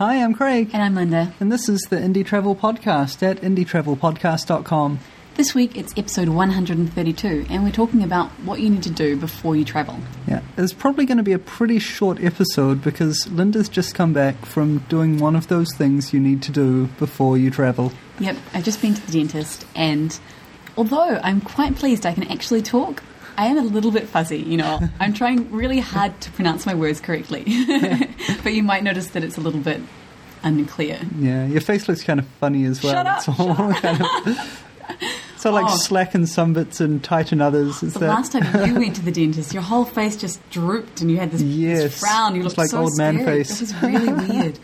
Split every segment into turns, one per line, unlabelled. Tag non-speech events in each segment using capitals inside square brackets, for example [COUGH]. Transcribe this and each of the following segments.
Hi, I'm Craig.
And I'm Linda.
And this is the Indie Travel Podcast at indietravelpodcast.com.
This week it's episode 132, and we're talking about what you need to do before you travel.
Yeah, it's probably going to be a pretty short episode because Linda's just come back from doing one of those things you need to do before you travel.
Yep, I've just been to the dentist, and although I'm quite pleased I can actually talk, I am a little bit fuzzy, you know. [LAUGHS] I'm trying really hard to pronounce my words correctly. [LAUGHS] but you might notice that it's a little bit unclear.
Yeah, your face looks kind of funny as well.
Shut up,
It's all kind of. So like
Oh.
slack in some bits and tight in others. Is
The
that
last time you went to the [LAUGHS] dentist, your whole face just drooped and you had this, this frown. You looked
like
so
old man
scary.
face.
It was really weird.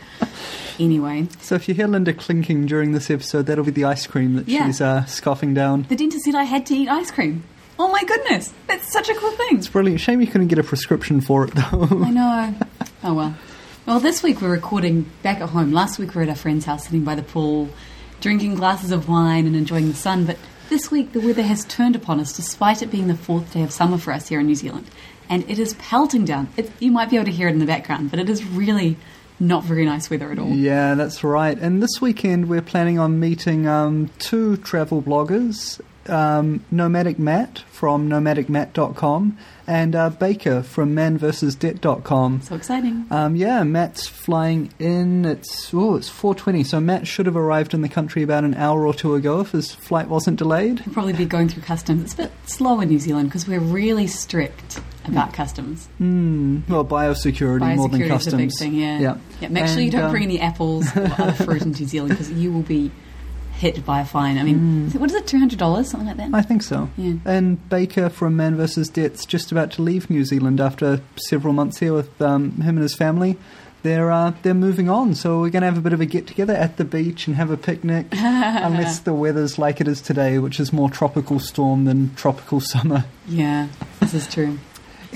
Anyway,
so? If you hear Linda clinking during this episode, that'll be the ice cream that
Yeah.
she's uh, scoffing down.
the dentist said I had to eat ice cream. Oh my goodness, that's such a cool thing.
It's brilliant. Shame you couldn't get a prescription for it though. [LAUGHS]
I know. Oh well. Well, this week we're recording back at home. Last week we were at our friend's house sitting by the pool, drinking glasses of wine and enjoying the sun. But this week the weather has turned upon us despite it being the fourth day of summer for us here in New Zealand. And it is pelting down. It, you might be able to hear it in the background, but it is really not very nice weather at all.
Yeah, that's right. And this weekend we're planning on meeting um, two travel bloggers, um, Nomadic Matt from nomadicmatt.com and uh, Baker from manversusdebt.com.
So exciting.
Um, yeah, Matt's flying in. It's oh, it's four twenty. So Matt should have arrived in the country about an hour or two ago if his flight wasn't delayed.
He'll probably be going through customs. It's a bit slow in New Zealand because we're really strict about customs.
Mm, well, biosecurity, more than
Biosecurity
customs.
is a big thing, yeah.
Yeah.
Yeah, make sure you don't
um,
bring any apples or other fruit into [LAUGHS] New Zealand because you will be hit by a fine. I mean, it- what is it, two hundred dollars, something like that?
I think so.
Yeah.
And Baker from Man vs. Debt's just about to leave New Zealand after several months here with um, him and his family. They're uh, they're moving on, so we're going to have a bit of a get together at the beach and have a picnic, [LAUGHS] unless the weather's like it is today, which is more tropical storm than tropical summer.
yeah, this is true.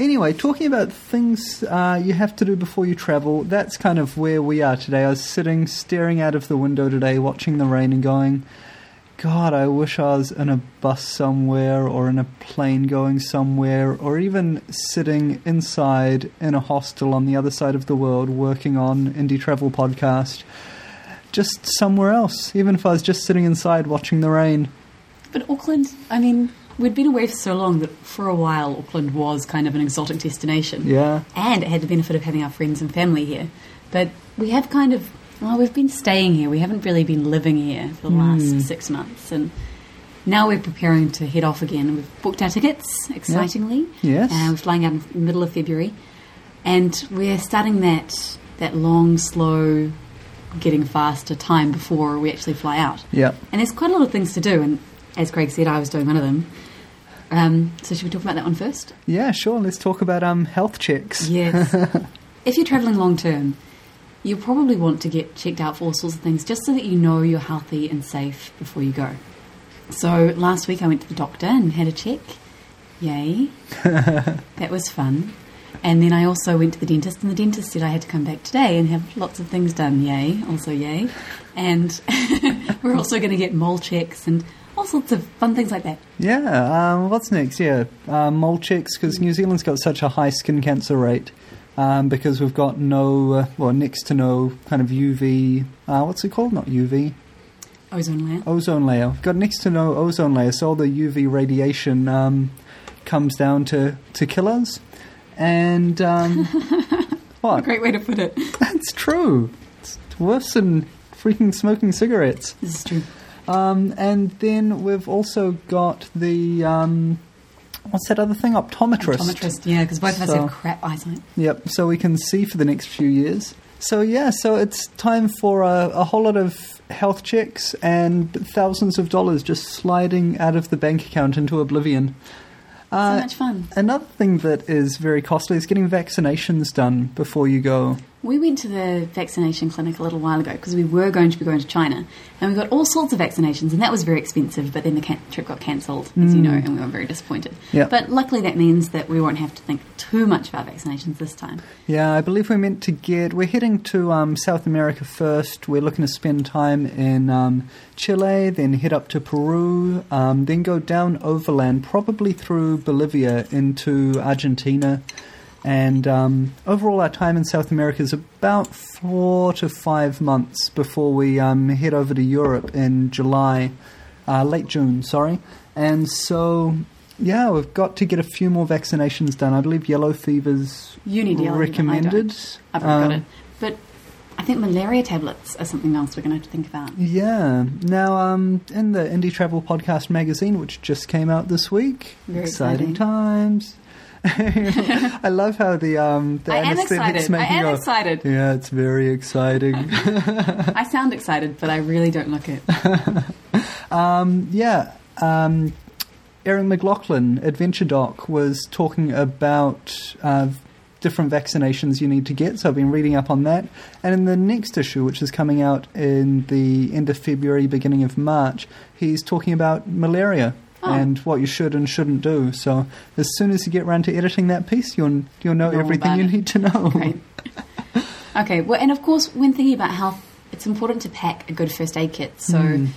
Anyway, talking about things uh, you have to do before you travel, that's kind of where we are today. I was sitting, staring out of the window today, watching the rain, and going, God, I wish I was in a bus somewhere, or in a plane going somewhere, or even sitting inside in a hostel on the other side of the world working on Indie Travel Podcast. Just somewhere else, even if I was just sitting inside watching the rain.
But Auckland, I mean, we'd been away for so long that for a while Auckland was kind of an exotic destination.
Yeah.
And it had the benefit of having our friends and family here. But we have kind of, well, we've been staying here. We haven't really been living here for the last
Hmm.
six months. And now we're preparing to head off again. We've booked our tickets, excitingly.
Yes.
Uh, we're flying out in the middle of February. And we're starting that, that long, slow, getting faster time before we actually fly out.
Yeah.
And there's quite a lot of things to do. And as Craig said, I was doing one of them. Um, so should we talk about that one first?
Yeah, sure. Let's talk about um, health checks.
Yes. [LAUGHS] if you're traveling long term, you probably want to get checked out for all sorts of things just so that you know you're healthy and safe before you go. So last week I went to the doctor and had a check. Yay. [LAUGHS] that was fun. And then I also went to the dentist, and the dentist said I had to come back today and have lots of things done. Yay. Also, yay. And [LAUGHS] we're also going to get mole checks and all sorts of fun things like that.
Yeah, um, what's next? Yeah, um, mole checks because New Zealand's got such a high skin cancer rate um, because we've got no, uh, well, next to no kind of UV. Uh, what's it called? Not UV.
Ozone layer.
Ozone layer. We've got next to no ozone layer, so all the UV radiation um, comes down to to kill us. And um, [LAUGHS] what?
Great way to put it. [LAUGHS]
That's true. It's worse than freaking smoking cigarettes.
This is true.
Um, and then we've also got the um, what's that other thing? Optometrist.
Optometrist, yeah, because both of us have crap eyesight.
Yep. So we can see for the next few years. So yeah, so it's time for a, a whole lot of health checks and thousands of dollars just sliding out of the bank account into oblivion.
so
Uh,
much fun.
Another thing that is very costly is getting vaccinations done before you go.
We went to the vaccination clinic a little while ago because we were going to be going to China, and we got all sorts of vaccinations, and that was very expensive. But then the trip got cancelled, as you know, and we were very disappointed.
Yeah.
But luckily, that means that we won't have to think too much about vaccinations this time.
Yeah, I believe we're meant to get. We're heading to um, South America first. We're looking to spend time in um, Chile, then head up to Peru, um, then go down overland, probably through Bolivia into Argentina, And um, overall, our time in South America is about four to five months before we um, head over to Europe in July, uh, late June, sorry. And so, yeah, we've got to get a few more vaccinations done. I believe yellow fever's
You need yellow fever, I
recommended.
don't. I've got
Um,
it. But I think malaria tablets are something else we're going to have to think about.
Yeah. Now, um, in the Indie Travel Podcast magazine, which just came out this week,
Very
exciting
exciting.
times. [LAUGHS] I love how the um, the
I am excited. I am excited.
Yeah, it's very exciting. [LAUGHS]
I sound excited, but I really don't look it. [LAUGHS]
um, yeah. Um, Erin McLaughlin, Adventure Doc, was talking about uh, different vaccinations you need to get. So I've been reading up on that. And in the next issue, which is coming out in the end of February, beginning of March, he's talking about malaria.
Oh.
And what you should and shouldn't do. So as soon as you get around to editing that piece, you'll you'll know everything you
it.
need to know.
Okay, well, and of course, when thinking about health, it's important to pack a good first aid kit. So
Mm.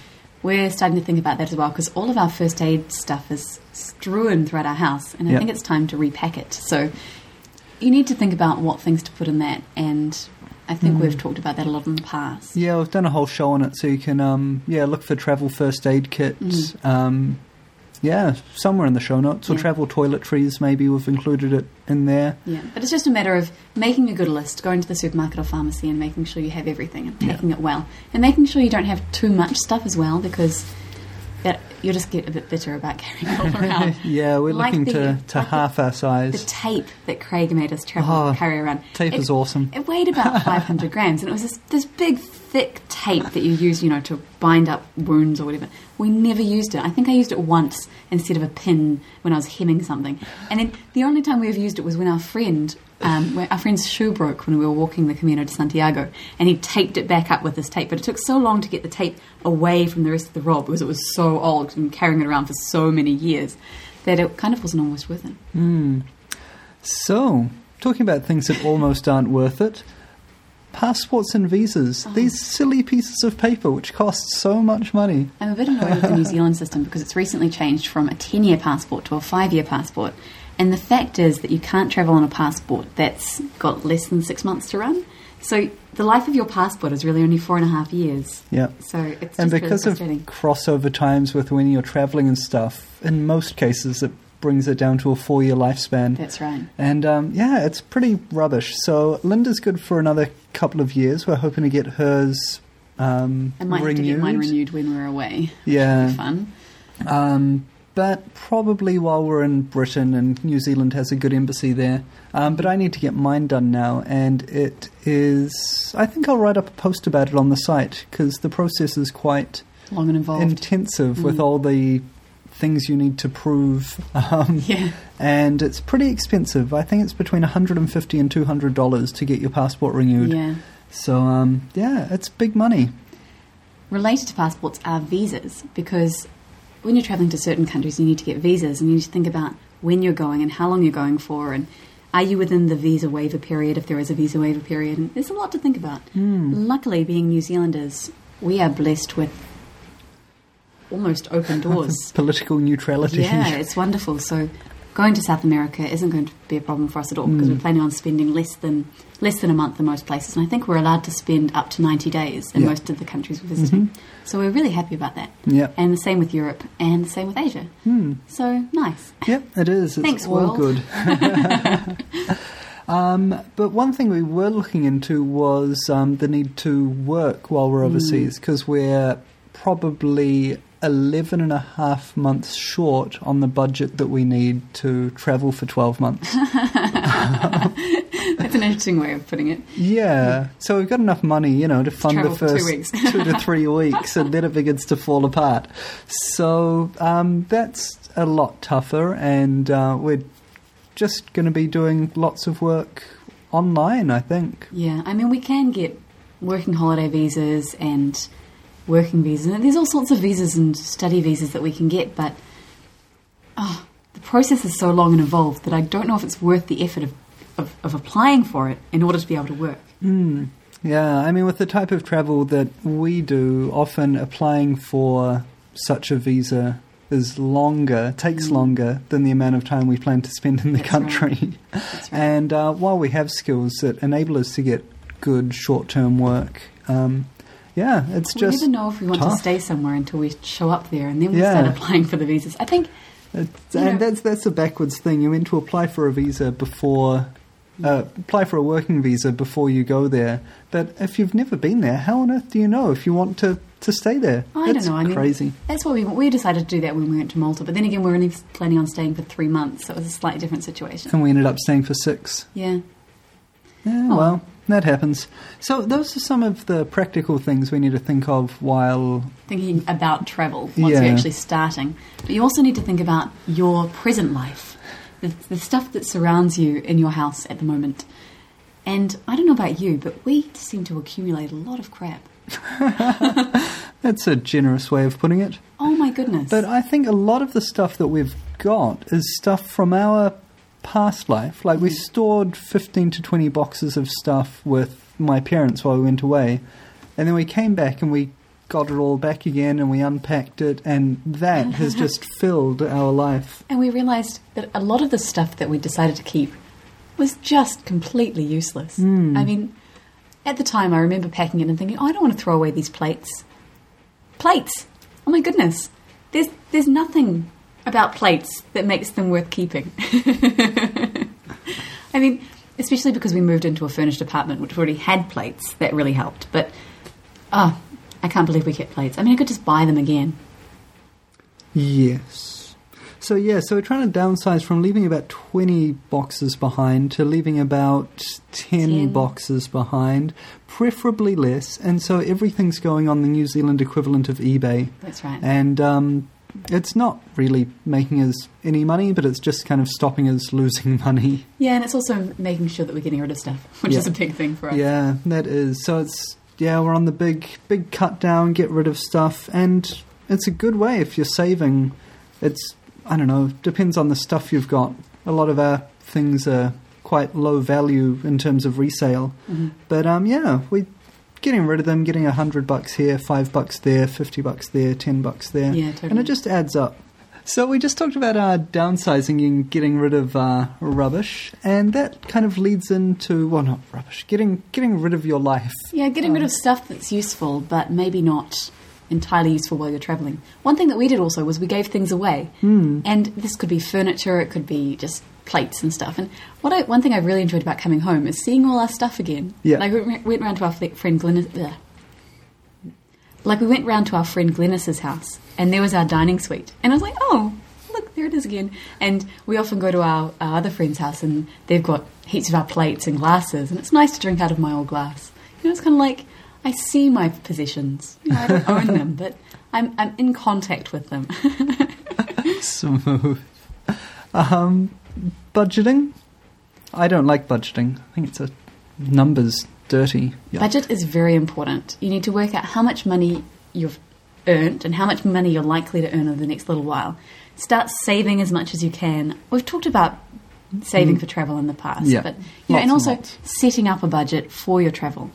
we're starting to think about that as well because all of our first aid stuff is strewn throughout our house, and I
Yeah.
think it's time to repack it. So you need to think about what things to put in that, and I think
Mm.
we've talked about that a lot in the past.
Yeah, we've done a whole show on it, so you can um, yeah look for travel first aid kits.
Mm.
Um, yeah, somewhere in the show notes or
Yeah.
travel toiletries. Maybe we've included it in there.
Yeah, but it's just a matter of making a good list, going to the supermarket or pharmacy and making sure you have everything and
Yeah.
packing it well. And making sure you don't have too much stuff as well because that, you'll just get a bit bitter about carrying it all [LAUGHS] around.
yeah, we're
Like
looking
the-
to, to
like the-
half our size.
the tape that Craig made us travel
Oh,
carry around.
Tape
it,
is awesome.
It weighed about [LAUGHS] 500 grams and it was this, this big, thick tape that you use, you know, to bind up wounds or whatever. We never used it. I think I used it once instead of a pin when I was hemming something. And then the only time we ever used it was when our friend, um, our friend's shoe broke when we were walking the Camino de Santiago, and he taped it back up with this tape. But it took so long to get the tape away from the rest of the rod because it was so old and carrying it around for so many years that it kind of wasn't almost worth it.
Hmm. So, talking about things that almost aren't worth it. Passports and visas.
Oh.
These silly pieces of paper which cost so much money.
I'm a bit annoyed with the New [LAUGHS] Zealand system because it's recently changed from a 10 year passport to a 5 year passport. And the fact is that you can't travel on a passport that's got less than six months to run. So the life of your passport is really only four and a half years.
Yeah.
So it's
and
really
because of
frustrating.
crossover times with when you're traveling and stuff, in most cases it brings it down to a four year lifespan.
That's right.
And um, yeah, it's pretty rubbish. So Linda's good for another couple of years. We're hoping to get hers um,
I might
renewed.
have to get mine renewed when we're away.
Yeah.
Be fun.
Um, but probably while we're in Britain and New Zealand has a good embassy there. Um, but I need to get mine done now, and it is. I think I'll write up a post about it on the site because the process is quite
Long and involved.
intensive with
Mm.
all the things you need to prove. Um, [LAUGHS]
yeah.
and it's pretty expensive. I think it's between 150 and 200 dollars to get your passport renewed.
Yeah.
So um, yeah, it's big money.
Related to passports are visas because when you're traveling to certain countries, you need to get visas and you need to think about when you're going and how long you're going for and are you within the visa waiver period if there is a visa waiver period. And there's a lot to think about.
Hmm.
Luckily, being New Zealanders, we are blessed with almost open doors. [LAUGHS]
Political neutrality.
yeah, it's wonderful. So going to South America isn't going to be a problem for us at all because
Mm.
we're planning on spending less than less than a month in most places, and I think we're allowed to spend up to ninety days in
Yeah.
most of the countries we're visiting. So we're really happy about that.
yeah.
And the same with Europe, and the same with Asia.
Hmm.
So nice.
Yep, it is. It's
Thanks,
all
world.
good. [LAUGHS] um, but one thing we were looking into was um, the need to work while we're
Hmm.
overseas because we're probably 11 and a half months short on the budget that we need to travel for 12 months. [LAUGHS]
That's an interesting way of putting it.
yeah, so we've got enough money, you know, to fund the first
two [LAUGHS]
two to [LAUGHS] three weeks, and then it begins to fall apart. So um, that's a lot tougher, and uh, we're just going to be doing lots of work online, I think.
Yeah, I mean, we can get working holiday visas and working visas. And there's all sorts of visas and study visas that we can get, but oh, the process is so long and involved that I don't know if it's worth the effort of, of, of applying for it in order to be able to work.
Mm. Yeah, I mean, with the type of travel that we do, often applying for such a visa is longer, takes
Mm.
longer than the amount of time we plan to spend in the
That's
country.
That's [LAUGHS] right.
And uh, while we have skills that enable us to get good short term work, um, yeah, it's just
we
just.
never know if we want to stay somewhere until we show up there, and then we
Yeah.
start applying for the visas. I think
and
know-
that's that's a backwards thing. You're meant to apply for a visa before, uh, apply for a working visa before you go there. But if you've never been there, how on earth do you know if you want to, to stay there?
I
That's
don't know. I mean,
crazy.
That's why we we decided to do that when we went to Malta. But then again, we were only planning on staying for three months, so it was a slightly different situation.
And we ended up staying for six.
Yeah.
Yeah,
Oh.
well, that happens. So those are some of the practical things we need to think of while.
Thinking about travel once you're actually starting, but you also need to think about your present life, the, the stuff that surrounds you in your house at the moment. And I don't know about you, but we seem to accumulate a lot of crap. [LAUGHS] [LAUGHS]
That's a generous way of putting it.
Oh my goodness!
But I think a lot of the stuff that we've got is stuff from our past life. Like we stored 15 to 20 boxes of stuff with my parents while we went away. And then we came back and we got it all back again and we unpacked it. And that has [LAUGHS] just filled our life.
And we realised that a lot of the stuff that we decided to keep was just completely useless.
Hmm.
I mean, at the time, I remember packing it and thinking, oh, I don't want to throw away these plates. Plates! Oh my goodness. There's, there's nothing about plates that makes them worth keeping. [LAUGHS] I mean, especially because we moved into a furnished apartment which already had plates, that really helped. But, oh, I can't believe we kept plates. I mean, I could just buy them again.
Yes. So yeah, so we're trying to downsize from leaving about 20 boxes behind to leaving about 10,
10.
boxes behind, preferably less. And so everything's going on the New Zealand equivalent of eBay.
That's right.
And um, it's not really making us any money, but it's just kind of stopping us losing [LAUGHS] money.
Yeah, and it's also making sure that we're getting rid of stuff, [LAUGHS] which
Yeah.
is a big thing for us.
Yeah, that is. So it's yeah, we're on the big big cut down, get rid of stuff, and it's a good way if you're saving. It's I don't know, depends on the stuff you've got. A lot of our things are quite low value in terms of resale,
Mhm.
but um, yeah, we getting rid of them, getting a hundred bucks here, five bucks there, fifty bucks there, ten bucks there,
Yeah, totally.
and it just adds up. So we just talked about uh, downsizing and getting rid of uh, rubbish, and that kind of leads into well, not rubbish, getting getting rid of your life.
Yeah, getting rid
Um,
of stuff that's useful, but maybe not entirely useful while you're traveling. One thing that we did also was we gave things away,
Hmm.
and this could be furniture, it could be just plates and stuff. And what I, one thing I really enjoyed about coming home is seeing all our stuff again.
Yeah.
like we went round to our friend Glennis. Like we went round to our friend Glennis's house, and there was our dining suite, and I was like, oh. Look, there it is again. And we often go to our, our other friend's house, and they've got heaps of our plates and glasses, and it's nice to drink out of my old glass. You know, it's kind of like I see my possessions. You know, I don't own them, but I'm I'm in contact with them. [LAUGHS] [LAUGHS]
Smooth. Um, budgeting. I don't like budgeting. I think it's a numbers dirty. Yeah.
Budget is very important. You need to work out how much money you've earned and how much money you're likely to earn over the next little while. Start saving as much as you can. We've talked about saving for travel in the past,
Mm. Yeah.
but you know, and
and
also
lots.
setting up a budget for your travel,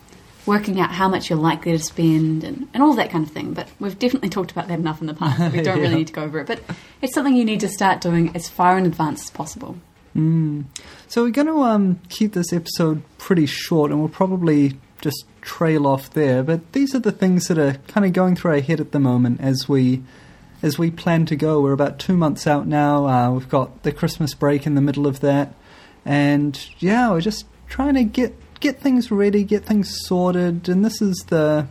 working out how much you're likely to spend, and, and all that kind of thing. But we've definitely talked about that enough in the past. We [LAUGHS] don't
Yeah.
really need to go over it, but it's something you need to start doing as far in advance as possible.
Mm. So we're going to um, keep this episode pretty short, and we'll probably just trail off there. But these are the things that are kind of going through our head at the moment as we as we plan to go. We're about two months out now. Uh, we've got the Christmas break in the middle of that, and yeah, we're just trying to get get things ready, get things sorted. And this is the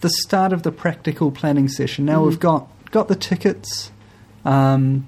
the start of the practical planning session. Now
Mhm.
we've got got the tickets. Um,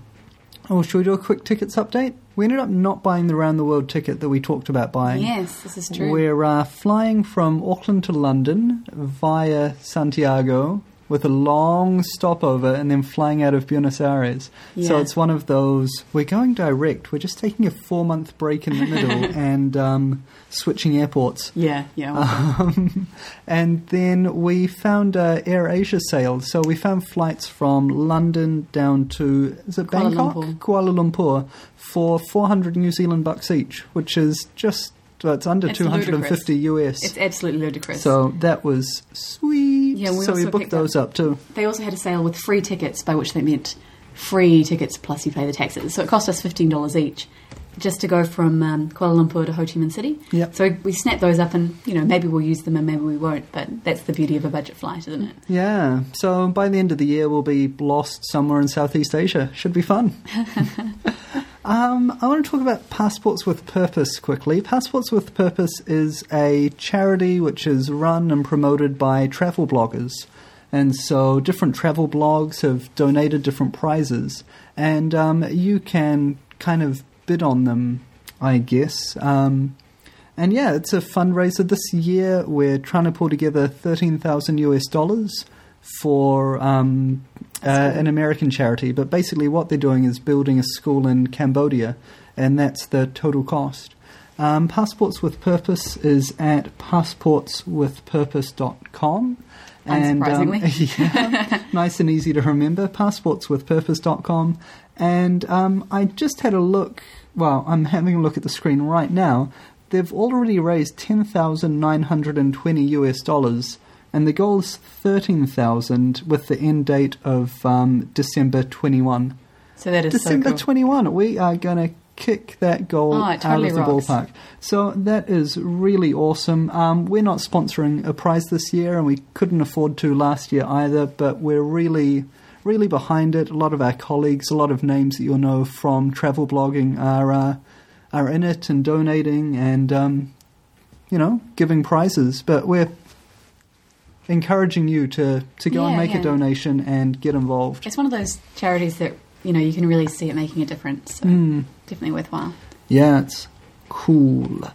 oh, should we do a quick tickets update? We ended up not buying the round the world ticket that we talked about buying.
Yes, this is true.
We're uh, flying from Auckland to London via Santiago with a long stopover and then flying out of Buenos Aires. So it's one of those, we're going direct. We're just taking a four month break in the middle [LAUGHS] and um, switching airports.
yeah, yeah. [LAUGHS]
Um, and then we found uh, Air Asia sales. So we found flights from London down to is it
Kuala
Bangkok,
Lumpur.
Kuala Lumpur, for 400 New Zealand bucks each, which is just well, it's under
It's
250 US.
it's absolutely ludicrous.
so that was sweet.
Yeah, we
so we booked those up too.
They also had a sale with free tickets, by which they meant free tickets plus you pay the taxes. So it cost us fifteen dollars each just to go from um, Kuala Lumpur to Ho Chi Minh City.
Yep.
So we snapped those up, and you know maybe we'll use them and maybe we won't. But that's the beauty of a budget flight, isn't it?
Yeah. So by the end of the year, we'll be lost somewhere in Southeast Asia. Should be fun. [LAUGHS] um, I want to talk about Passports with Purpose quickly. Passports with Purpose is a charity which is run and promoted by travel bloggers. And so different travel blogs have donated different prizes. And um, you can kind of bid on them, I guess. Um, and yeah, it's a fundraiser this year. We're trying to pull together 13,000 US dollars for um, uh, an American charity. But basically, what they're doing is building a school in Cambodia, and that's the total cost. Um, Passports with Purpose is at passportswithpurpose.com. And, um,
Unsurprisingly. [LAUGHS]
yeah, nice and easy to remember, passportswithpurpose.com. And um, I just had a look, well, I'm having a look at the screen right now. They've already raised 10,920 US dollars, and the goal is 13,000 with the end date of um, December 21.
So that is
December
so cool.
21. We are going to kick that goal
Oh, it
out of the
rocks.
ballpark. So that is really awesome. Um, we're not sponsoring a prize this year, and we couldn't afford to last year either, but we're really, really behind it. A lot of our colleagues, a lot of names that you'll know from travel blogging are, uh, are in it and donating and, um, you know, giving prizes. But we're encouraging you to, to go and make
yeah.
a donation and get involved.
It's one of those charities that you know you can really see it making a difference. So
Mm.
definitely worthwhile.
Yeah, it's cool.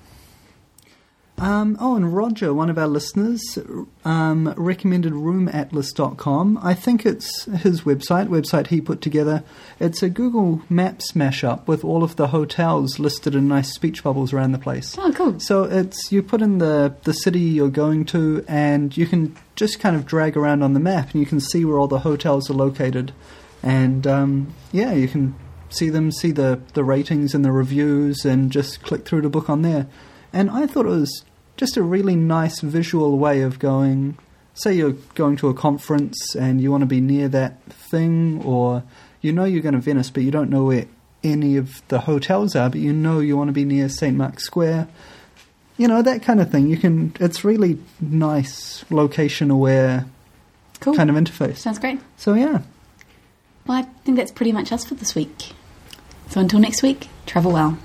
Um, oh, and Roger, one of our listeners, um, recommended roomatlas.com. I think it's his website, website he put together. It's a Google Maps mashup with all of the hotels listed in nice speech bubbles around the place.
Oh, cool.
So it's you put in the the city you're going to, and you can just kind of drag around on the map, and you can see where all the hotels are located, and um, yeah, you can see them, see the the ratings and the reviews, and just click through to book on there. And I thought it was just a really nice visual way of going. Say you're going to a conference and you want to be near that thing, or you know you're going to Venice, but you don't know where any of the hotels are, but you know you want to be near St. Mark's Square. You know, that kind of thing. You can, it's really nice location aware
Cool.
kind of interface.
Sounds great.
So, yeah.
Well, I think that's pretty much us for this week. So until next week, travel well.